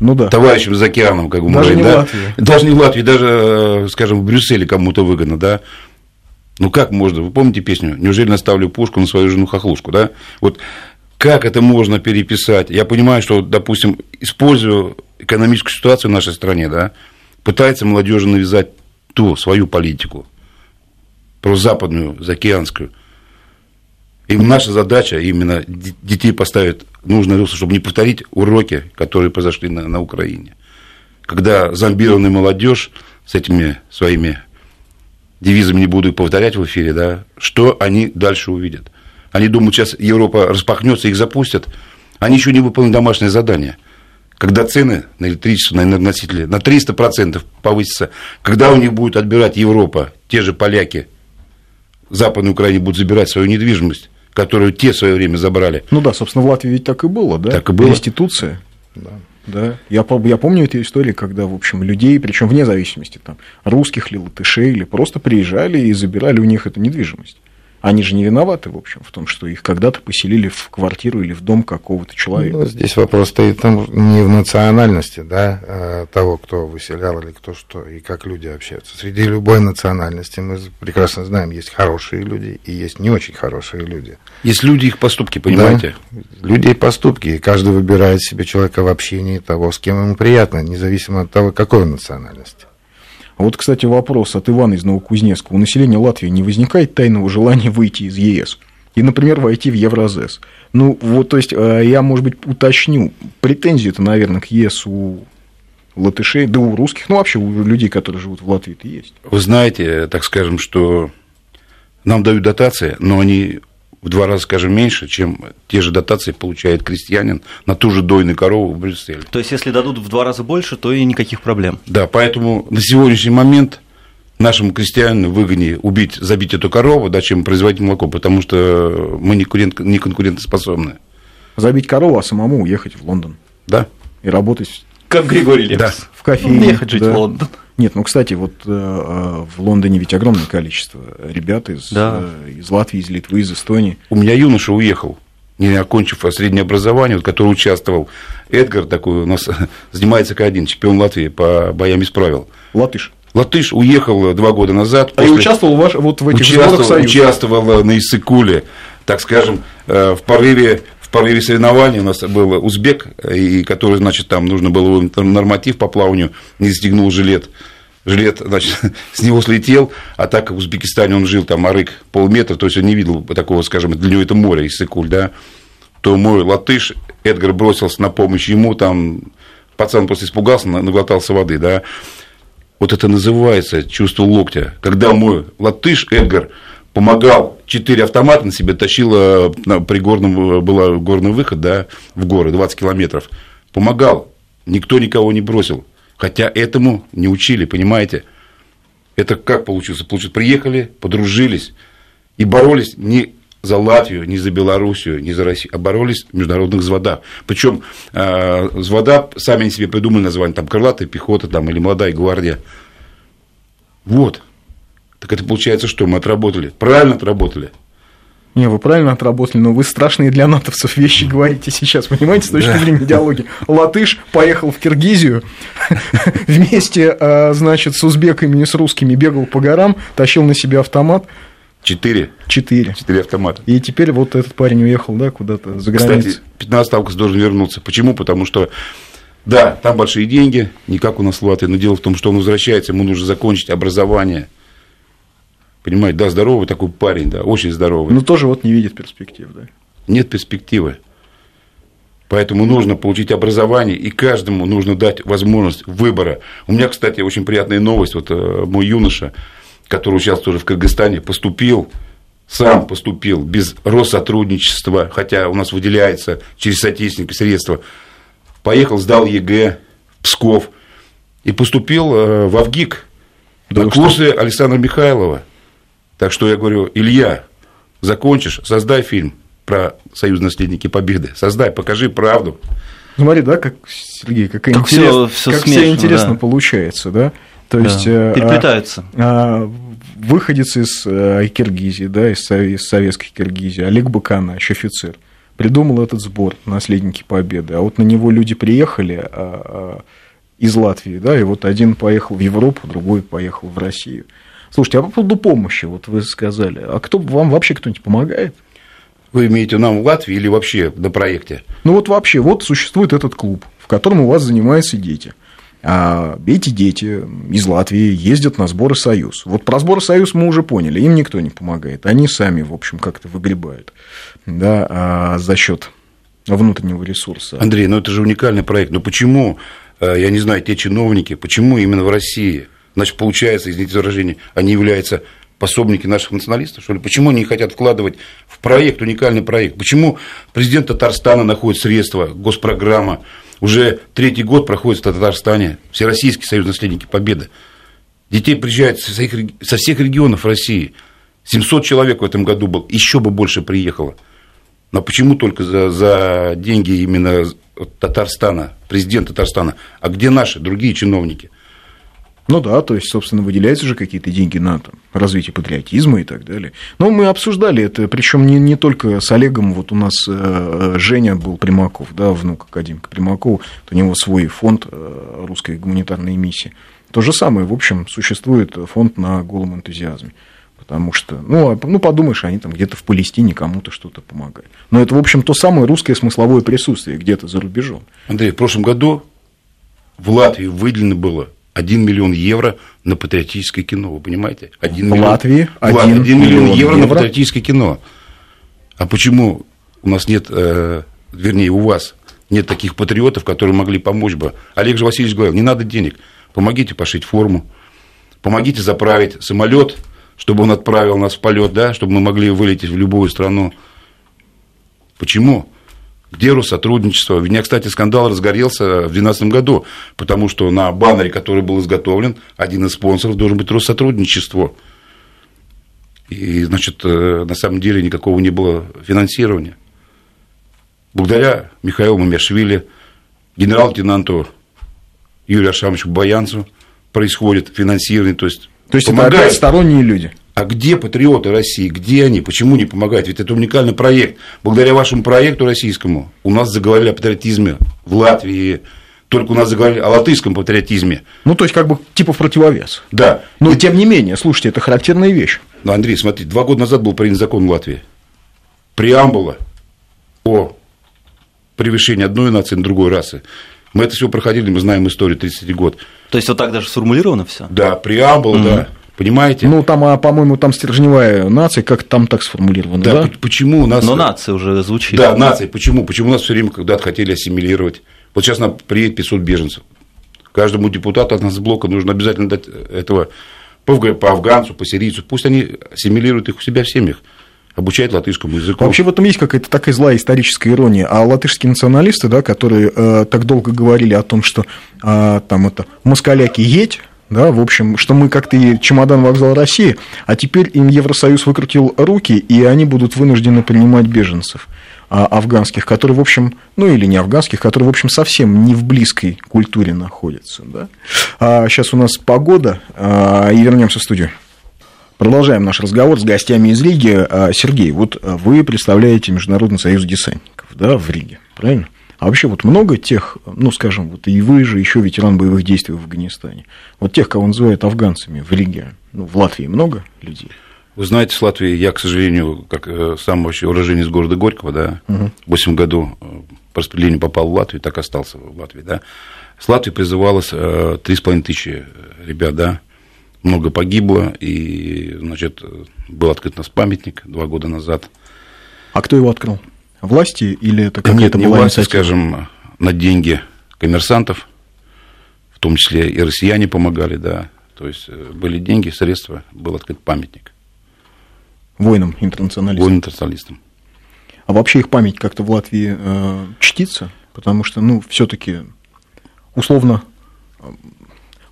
Ну да. Товарищам за океаном, как бы Даже говорим, не да? в Латвии. Даже не в Латвии, даже, э, скажем, в Брюсселе кому-то выгодно, да? Ну как можно? Вы помните песню? Неужели наставлю пушку на свою жену хохлушку, да? Вот как это можно переписать? Я понимаю, что, допустим, используя экономическую ситуацию в нашей стране, да, пытается молодежи навязать ту свою политику, прозападную, заокеанскую. И наша задача именно детей поставить нужное русло, чтобы не повторить уроки, которые произошли на, на Украине. Когда зомбированная молодежь с этими своими девизами, не буду их повторять в эфире, да, что они дальше увидят. Они думают, сейчас Европа распахнется, их запустят. Они еще не выполнили домашнее задание. Когда цены на электричество, на энергоносители на 300% повысятся, когда у них будет отбирать Европа, те же поляки, в Западной Украине будут забирать свою недвижимость, которую те в свое время забрали. Ну да, собственно, в Латвии ведь так и было, да? Так и было. Реституция. Да. Да. Я, я помню эту историю, когда, в общем, людей, причем вне зависимости, там, русских ли, латышей, или просто приезжали и забирали у них эту недвижимость. Они же не виноваты, в общем, в том, что их когда-то поселили в квартиру или в дом какого-то человека. Ну, здесь вопрос стоит там не в национальности да, а того, кто выселял или кто что, и как люди общаются. Среди любой национальности мы прекрасно знаем, есть хорошие люди и есть не очень хорошие люди. Есть люди их поступки, понимаете? Да, люди и поступки, и каждый выбирает себе человека в общении того, с кем ему приятно, независимо от того, какой национальности. Вот, кстати, вопрос от Ивана из Новокузнецка. У населения Латвии не возникает тайного желания выйти из ЕС? И, например, войти в Евразес. Ну, вот, то есть, а, я, может быть, уточню. Претензии-то, наверное, к ЕС у латышей, да у русских, ну, вообще у людей, которые живут в Латвии, это есть. Вы знаете, так скажем, что нам дают дотации, но они в два раза, скажем, меньше, чем те же дотации получает крестьянин на ту же дойную корову в Брюсселе. То есть, если дадут в два раза больше, то и никаких проблем. Да, поэтому на сегодняшний момент нашему крестьянину выгоднее убить, забить эту корову, да, чем производить молоко, потому что мы не, конкурентоспособны. Забить корову, а самому уехать в Лондон. Да. И работать как Григорий Лепс. Да. В кофейне. Ехать жить да. в Лондон. Нет, ну, кстати, вот э, э, в Лондоне ведь огромное количество ребят из, да. э, из Латвии, из Литвы, из Эстонии. У меня юноша уехал, не окончив среднее образование, вот, который участвовал. Эдгар такой у нас *laughs* занимается как один, чемпион Латвии по боям без правил. Латыш. Латыш уехал два года назад. А после... и участвовал ваш, вот в этих участвовал, сборах Участвовал на Иссыкуле, так скажем, э, в порыве в порыве соревнований у нас был узбек, и который, значит, там нужно было норматив по плаванию, не застегнул жилет. Жилет, значит, *laughs* с него слетел, а так как в Узбекистане он жил, там, арык полметра, то есть он не видел такого, скажем, для него это море, Иссыкуль, да, то мой латыш, Эдгар бросился на помощь ему, там, пацан просто испугался, наглотался воды, да, вот это называется чувство локтя, когда мой латыш, Эдгар, помогал, четыре автомата на себе тащила, при горном, была горный выход, да, в горы, 20 километров, помогал, никто никого не бросил, хотя этому не учили, понимаете, это как получилось? Получилось, приехали, подружились и боролись не за Латвию, ни за Белоруссию, ни за Россию, а боролись в международных взводах. Причем э, взвода сами они себе придумали название, там, крылатая пехота там, или молодая гвардия. Вот. Так это получается, что мы отработали. Правильно отработали. Не, вы правильно отработали, но вы страшные для натовцев вещи говорите сейчас, понимаете, с точки да. зрения идеологии. Латыш поехал в Киргизию, *laughs* вместе, а, значит, с узбеками и с русскими бегал по горам, тащил на себя автомат. Четыре. Четыре. Четыре автомата. И теперь вот этот парень уехал, да, куда-то за границу. Кстати, 15 августа должен вернуться. Почему? Потому что да, там большие деньги, не как у нас в Латвии, но дело в том, что он возвращается, ему нужно закончить образование. Понимаете, да, здоровый такой парень, да, очень здоровый. Но тоже вот не видит перспектив, да? Нет перспективы. Поэтому нужно получить образование, и каждому нужно дать возможность выбора. У меня, кстати, очень приятная новость. Вот э, мой юноша, который сейчас тоже в Кыргызстане, поступил, сам поступил без Россотрудничества, хотя у нас выделяется через статистику средства, поехал, сдал ЕГЭ в Псков и поступил э, во ВГИК да на курсы что? Александра Михайлова. Так что я говорю, Илья, закончишь, создай фильм про союз наследники Победы. Создай, покажи правду. Смотри, да, как, Сергей, как, как интерес, все, все как смешно, все интересно да. получается, да? То да. есть... Э, Переплетаются. А, а, выходец из а, Киргизии, да, из, из советской Киргизии, Олег Баканач, офицер, придумал этот сбор «Наследники Победы». А вот на него люди приехали а, а, из Латвии, да, и вот один поехал в Европу, другой поехал в Россию. Слушайте, а по поводу помощи, вот вы сказали, а кто вам вообще кто-нибудь помогает? Вы имеете нам в Латвии или вообще на проекте? Ну вот вообще, вот существует этот клуб, в котором у вас занимаются дети. А эти дети из Латвии ездят на сборы «Союз». Вот про сборы «Союз» мы уже поняли, им никто не помогает. Они сами, в общем, как-то выгребают да, а за счет внутреннего ресурса. Андрей, ну это же уникальный проект. Но почему, э, я не знаю, те чиновники, почему именно в России – Значит, получается, извините за выражение, они являются пособники наших националистов, что ли? Почему они не хотят вкладывать в проект, уникальный проект? Почему президент Татарстана находит средства, госпрограмма? Уже третий год проходит в Татарстане Всероссийский союз наследники Победы. Детей приезжают со всех, со всех регионов России. 700 человек в этом году был, еще бы больше приехало. Но почему только за, за деньги именно Татарстана, президент Татарстана? А где наши другие чиновники? Ну да, то есть, собственно, выделяются же какие-то деньги на там, развитие патриотизма и так далее. Но мы обсуждали это, причем не, не только с Олегом, вот у нас э, Женя был Примаков, да, внук академика Примакова, у него свой фонд э, русской гуманитарной миссии. То же самое, в общем, существует фонд на голом энтузиазме. Потому что, ну, а, ну, подумаешь, они там где-то в Палестине кому-то что-то помогают. Но это, в общем, то самое русское смысловое присутствие где-то за рубежом. Андрей, в прошлом году в Латвии выделено было 1 миллион евро на патриотическое кино, вы понимаете? 1 в миллион, Латвии 1, 1 миллион, миллион евро, евро на патриотическое кино. А почему у нас нет, э, вернее, у вас нет таких патриотов, которые могли помочь бы? Олег же Васильевич говорил, не надо денег, помогите пошить форму, помогите заправить самолет, чтобы он отправил нас в полет, да, чтобы мы могли вылететь в любую страну. Почему? Где Россотрудничество? У меня, кстати, скандал разгорелся в 2012 году, потому что на баннере, который был изготовлен, один из спонсоров должен быть Россотрудничество. И, значит, э, на самом деле никакого не было финансирования. Благодаря Михаилу Мамешвили, генерал-лейтенанту Юрию Аршамовичу Баянцу происходит финансирование, то есть то есть помогает. это опять сторонние люди. А где патриоты России? Где они? Почему не помогают? Ведь это уникальный проект. Благодаря вашему проекту российскому у нас заговорили о патриотизме в Латвии. Только у нас заговорили о латышском патриотизме. Ну, то есть, как бы типа в противовес. Да. Но, И... тем не менее, слушайте, это характерная вещь. Ну, Андрей, смотри, два года назад был принят закон в Латвии. Преамбула о превышении одной нации на другой расы. Мы это все проходили, мы знаем историю 30 год. То есть вот так даже сформулировано все? Да, преамбула, mm-hmm. да. Понимаете? Ну, там, а, по-моему, там стержневая нация, как там так сформулировано, да? да? Почему у нас... Но нация уже звучит. Да, нация. Почему? Почему нас все время когда-то хотели ассимилировать? Вот сейчас нам приедет 500 беженцев. Каждому депутату от нас блока нужно обязательно дать этого по, по афганцу, по сирийцу. Пусть они ассимилируют их у себя в семьях обучать латышскому языку. Вообще в этом есть какая-то такая злая историческая ирония. А латышские националисты, да, которые э, так долго говорили о том, что э, там это москаляки едь, да, в общем, что мы как-то и чемодан вокзал России, а теперь им Евросоюз выкрутил руки, и они будут вынуждены принимать беженцев а, афганских, которые, в общем, ну или не афганских, которые, в общем, совсем не в близкой культуре находятся. Да? А сейчас у нас погода, а, и вернемся в студию. Продолжаем наш разговор с гостями из Риги. А, Сергей, вот вы представляете Международный союз десантников да, в Риге, правильно? А вообще вот много тех, ну, скажем, вот и вы же еще ветеран боевых действий в Афганистане, вот тех, кого называют афганцами в Риге, ну, в Латвии много людей? Вы знаете, с Латвии я, к сожалению, как э, сам вообще уроженец города Горького, да, угу. в 8 году э, по распределению попал в Латвию, так остался в Латвии, да. С Латвии призывалось 3,5 э, тысячи ребят, да, много погибло, и, значит, был открыт у нас памятник два года назад. А кто его открыл? Власти или это какая-то Нет, не была власти, скажем, на деньги коммерсантов, в том числе и россияне помогали, да. То есть э, были деньги, средства, был открыт памятник. Воинам, интернационалистам. Воинам, интернационалистам. А вообще их память как-то в Латвии э, чтится? Потому что, ну, все-таки условно,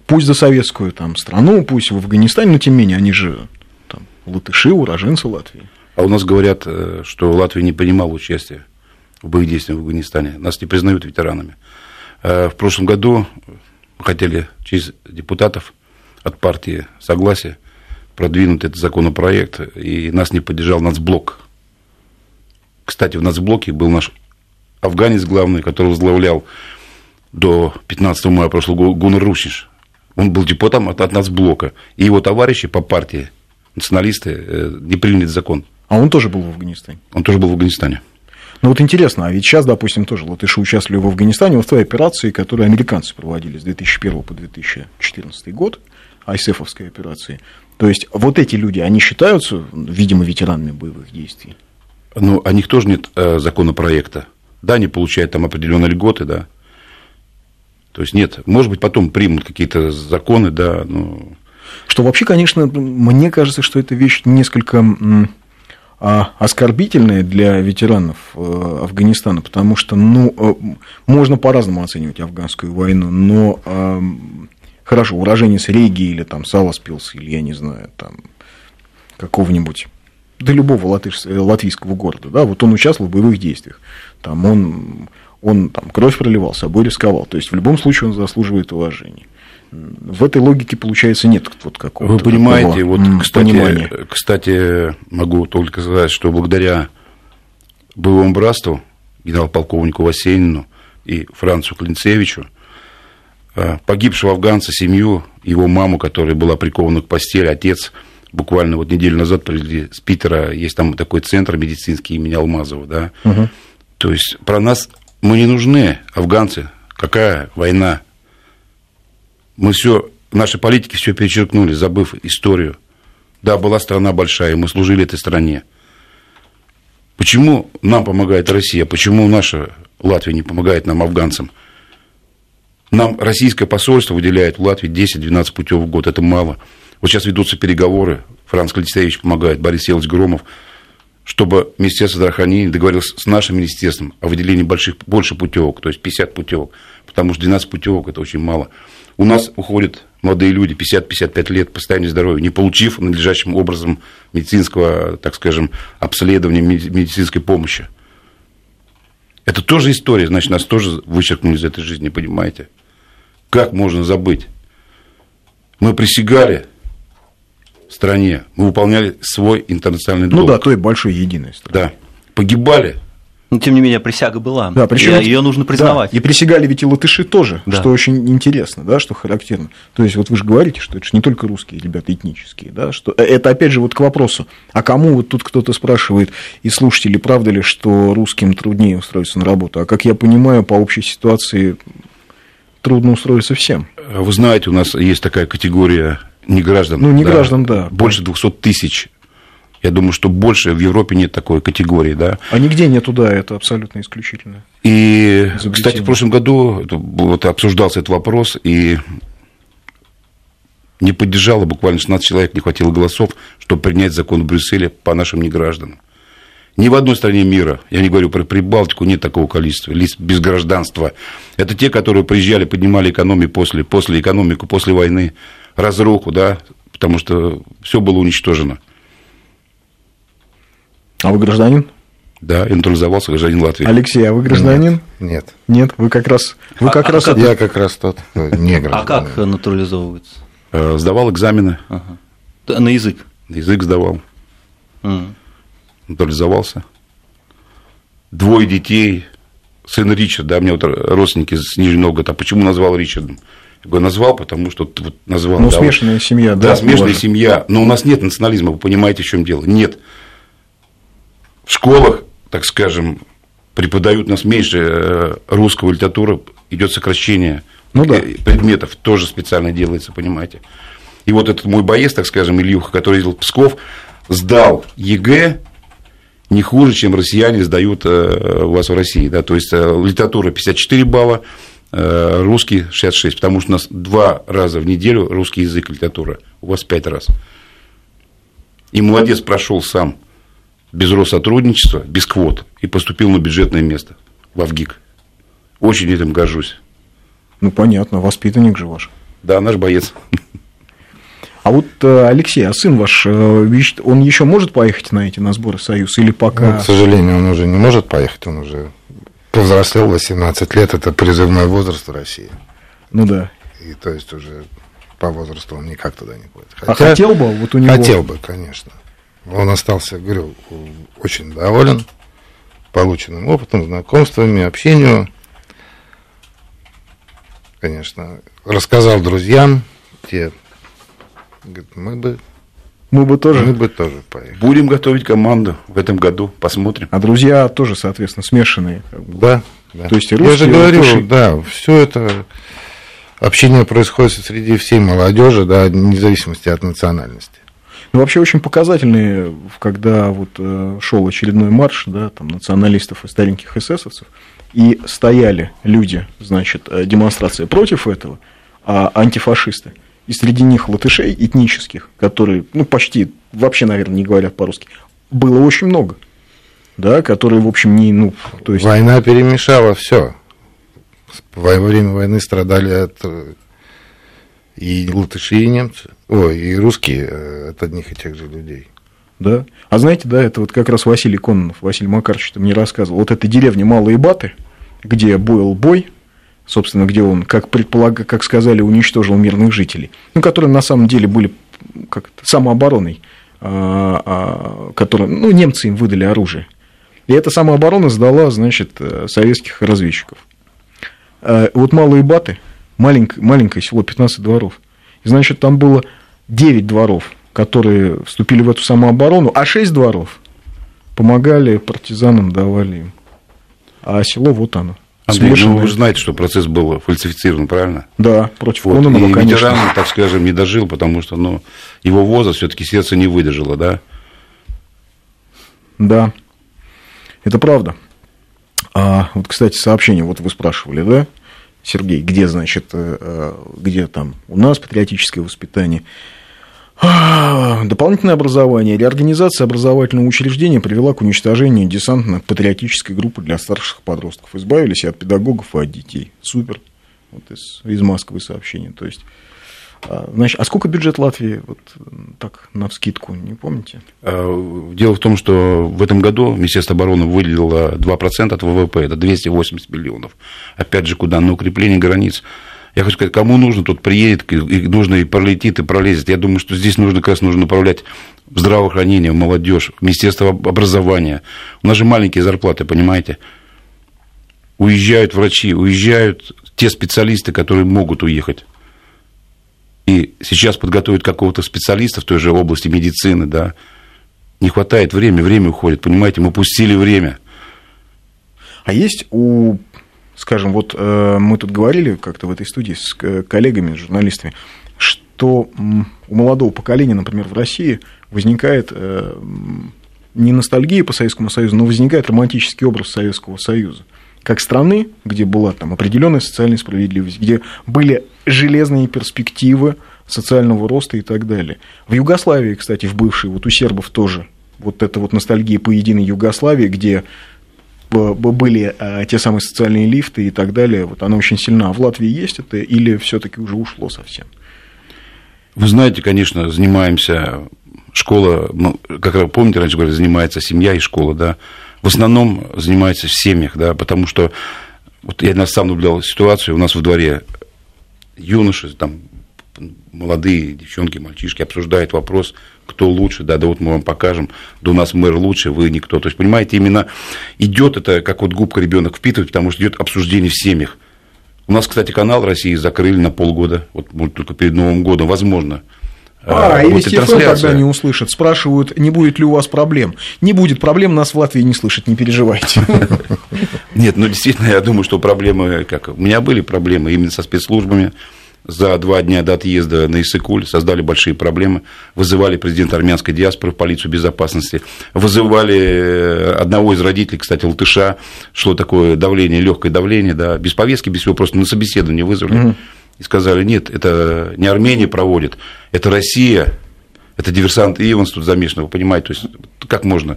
пусть за советскую там, страну, пусть в Афганистане, но тем не менее, они же там, латыши, уроженцы Латвии. А у нас говорят, э, что Латвия не принимала участие в боевых действиях в Афганистане. Нас не признают ветеранами. Э, в прошлом году хотели через депутатов от партии «Согласие» продвинуть этот законопроект, и нас не поддержал нацблок. Кстати, в нацблоке был наш афганец главный, который возглавлял до 15 мая прошлого года Гуннер Рушниш. Он был депутатом от, от нацблока. И его товарищи по партии, националисты, э, не приняли закон. А он тоже был в Афганистане? Он тоже был в Афганистане. Ну вот интересно, а ведь сейчас, допустим, тоже латыши участвовали в Афганистане в той операции, которую американцы проводили с 2001 по 2014 год, айсефовской операции. То есть вот эти люди, они считаются, видимо, ветеранами боевых действий? Ну, о них тоже нет э, законопроекта. Да, они получают там определенные льготы, да. То есть нет, может быть, потом примут какие-то законы, да, но... Что вообще, конечно, мне кажется, что эта вещь несколько а, оскорбительные для ветеранов э, Афганистана, потому что, ну, э, можно по-разному оценивать афганскую войну, но хорошо, уроженец Риги или там Саласпилс, или я не знаю, там какого-нибудь да любого латыш, латвийского города, да, вот он участвовал в боевых действиях, там он, он там кровь проливал, собой рисковал, то есть в любом случае он заслуживает уважения в этой логике, получается, нет вот какого-то Вы понимаете, вот, кстати, понимания. кстати, могу только сказать, что благодаря боевому братству генерал-полковнику Васенину и Францу Клинцевичу, э, погибшего афганца, семью, его маму, которая была прикована к постели, отец, буквально вот неделю назад привезли с Питера, есть там такой центр медицинский имени Алмазова, да, угу. то есть про нас мы не нужны, афганцы, какая война, мы все, наши политики все перечеркнули, забыв историю. Да, была страна большая, мы служили этой стране. Почему нам помогает Россия? Почему наша Латвия не помогает нам, афганцам? Нам российское посольство выделяет в Латвии 10-12 путев в год. Это мало. Вот сейчас ведутся переговоры. Франц Калистеевич помогает, Борис Селович Громов, чтобы Министерство здравоохранения договорилось с нашим министерством о выделении больших, больше путевок, то есть 50 путевок, потому что 12 путевок это очень мало. У нас уходят молодые люди, 50-55 лет по состоянию здоровья, не получив надлежащим образом медицинского, так скажем, обследования, медицинской помощи. Это тоже история, значит, нас тоже вычеркнули из этой жизни, понимаете? Как можно забыть? Мы присягали стране, мы выполняли свой интернациональный долг. Ну да, той большой единой страны. Да. Погибали но, тем не менее, присяга была. Да, причем ее нужно признавать. Да, и присягали ведь и латыши тоже, да. что очень интересно, да, что характерно. То есть, вот вы же говорите, что это же не только русские ребята этнические, да, что э, это опять же вот к вопросу, а кому вот тут кто-то спрашивает, и слушатели, правда ли, что русским труднее устроиться на работу? А как я понимаю, по общей ситуации трудно устроиться всем. Вы знаете, у нас есть такая категория неграждан. Ну, неграждан, да. да. Больше 200 тысяч я думаю, что больше в Европе нет такой категории, да. А нигде нету, да, это абсолютно исключительно. И, кстати, в прошлом году вот обсуждался этот вопрос, и не поддержало буквально 16 человек, не хватило голосов, чтобы принять закон в Брюсселе по нашим негражданам. Ни в одной стране мира, я не говорю про Прибалтику, нет такого количества лиц без гражданства. Это те, которые приезжали, поднимали экономию после, после экономику, после войны, разруху, да, потому что все было уничтожено. А вы гражданин? Да, я натурализовался гражданин Латвии. Алексей, а вы гражданин? Нет. Нет, вы как раз... Вы а, как а, раз... Я как раз тот, не гражданин. А как натурализовывается? Э, сдавал экзамены. Ага. На язык? На язык сдавал. Mm. Натурализовался. Двое детей. Сын Ричард, да, мне вот родственники с Нижнего Новгорода. А почему назвал Ричардом? Я говорю, назвал, потому что вот назвал. Ну, да, смешанная вот, семья, да. Да, смешанная семья. Но у нас нет национализма, вы понимаете, в чем дело? Нет. В школах, так скажем, преподают нас меньше э, русского литературы, идет сокращение ну, да. предметов, тоже специально делается, понимаете. И вот этот мой боец, так скажем, Ильюха, который ездил в Псков, сдал ЕГЭ не хуже, чем россияне сдают э, у вас в России. Да? То есть э, литература 54 балла, русский 66, потому что у нас два раза в неделю русский язык литература, у вас пять раз. И молодец прошел сам без Россотрудничества, без квот, и поступил на бюджетное место в Авгик. Очень этим горжусь. Ну, понятно, воспитанник же ваш. Да, наш боец. А вот, э, Алексей, а сын ваш, э, он еще может поехать на эти на сборы Союз или пока? Ну, к сожалению, он уже не может поехать, он уже повзрослел 18 лет, это призывной возраст в России. Ну да. И то есть уже по возрасту он никак туда не будет. А Хотя, а хотел бы вот у него? Хотел бы, конечно. Он остался, говорю, очень доволен полученным опытом, знакомствами, общению. Конечно, рассказал друзьям, те Говорит, мы бы мы бы тоже. Мы бы тоже поехали. Будем готовить команду в этом году, посмотрим. А друзья тоже, соответственно, смешанные. Да, да. То есть и русские, Я же говорю, латыши... да, все это общение происходит среди всей молодежи, да, вне зависимости от национальности. Ну, вообще очень показательные, когда вот э, шел очередной марш, да, там, националистов и стареньких эсэсовцев, и стояли люди, значит, э, демонстрация против этого, а антифашисты – и среди них латышей этнических, которые, ну, почти вообще, наверное, не говорят по-русски, было очень много, да, которые, в общем, не, ну, то есть... Война перемешала все. Во время войны страдали от э, и латыши, и немцы, ой, и русские э, от одних и тех же людей. Да. А знаете, да, это вот как раз Василий Кононов, Василий Макарович мне рассказывал. Вот эта деревня Малые Баты, где был бой, собственно, где он, как, предполаг... как сказали, уничтожил мирных жителей, ну, которые на самом деле были как самообороной, а, а, которым, ну, немцы им выдали оружие. И эта самооборона сдала, значит, э, советских разведчиков. А, вот Малые Баты, маленькое, маленькое село, 15 дворов. И, значит, там было 9 дворов, которые вступили в эту самооборону, а 6 дворов помогали партизанам, давали им. А село вот оно. Андрей, ну, вы же знаете, что процесс был фальсифицирован, правильно? Да, против вот. Кононова, И конечно. ветеран, так скажем, не дожил, потому что ну, его возраст все таки сердце не выдержало, да? Да, это правда. А вот, кстати, сообщение, вот вы спрашивали, да, Сергей, где, значит, э, э, где там у нас патриотическое воспитание? Дополнительное образование. Реорганизация образовательного учреждения привела к уничтожению десантно-патриотической группы для старших подростков. Избавились от педагогов и от детей. Супер. Вот из, из Москвы сообщение. То есть, а, значит, а сколько бюджет Латвии, вот так, на вскидку, не помните? А, дело в том, что в этом году Министерство обороны выделило 2% от ВВП, это 280 миллионов. Опять же, куда? На укрепление границ. Я хочу сказать, кому нужно, тот приедет, и нужно и пролетит, и пролезет. Я думаю, что здесь нужно как раз нужно направлять в здравоохранение, в молодежь, в Министерство образования. У нас же маленькие зарплаты, понимаете? Уезжают врачи, уезжают те специалисты, которые могут уехать. И сейчас подготовить какого-то специалиста в той же области медицины, да, не хватает времени, время уходит, понимаете, мы пустили время. А есть у скажем, вот э, мы тут говорили как-то в этой студии с коллегами, с журналистами, что у молодого поколения, например, в России возникает э, не ностальгия по Советскому Союзу, но возникает романтический образ Советского Союза как страны, где была там определенная социальная справедливость, где были железные перспективы социального роста и так далее. В Югославии, кстати, в бывшей, вот у сербов тоже вот эта вот ностальгия по единой Югославии, где были э, те самые социальные лифты и так далее, вот она очень сильна. А в Латвии есть это или все-таки уже ушло совсем? Вы знаете, конечно, занимаемся школа, ну, как помните, раньше говорили, занимается семья и школа, да. В основном занимается в семьях, да, потому что вот я сам наблюдал ситуацию, у нас во дворе юноши, там, молодые девчонки, мальчишки обсуждают вопрос, кто лучше, да, да вот мы вам покажем, да у нас мэр лучше, вы никто. То есть, понимаете, именно идет это, как вот губка ребенок впитывает, потому что идет обсуждение в семьях. У нас, кстати, канал России закрыли на полгода, вот только перед Новым годом, возможно. А, а и телефон тогда не услышат. Спрашивают, не будет ли у вас проблем. Не будет проблем, нас в Латвии не слышат, не переживайте. *laughs* Нет, ну действительно, я думаю, что проблемы, как у меня были проблемы именно со спецслужбами, за два дня до отъезда на Иссыкуль создали большие проблемы, вызывали президента армянской диаспоры в полицию безопасности, вызывали э, одного из родителей, кстати, латыша, шло такое давление, легкое давление, да, без повестки, без всего, просто на собеседование вызвали. Угу. И сказали, нет, это не Армения проводит, это Россия, это диверсант Иванс тут замешан, вы понимаете, то есть как можно,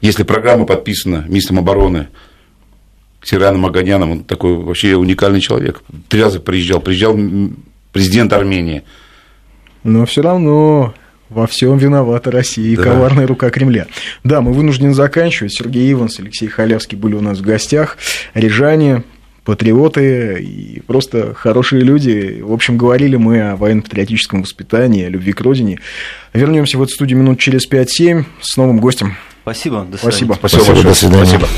если программа подписана министром обороны, Тираном Аганяном, он такой вообще уникальный человек. Три раза приезжал, приезжал президент Армении. Но все равно во всем виновата Россия и да. коварная рука Кремля. Да, мы вынуждены заканчивать. Сергей Иванс, Алексей Халявский были у нас в гостях. Рижане, патриоты и просто хорошие люди. В общем, говорили мы о военно-патриотическом воспитании, о любви к родине. Вернемся в эту студию минут через 5-7 с новым гостем. Спасибо. До свидания. Спасибо. Спасибо. Спасибо. До свидания. Спасибо.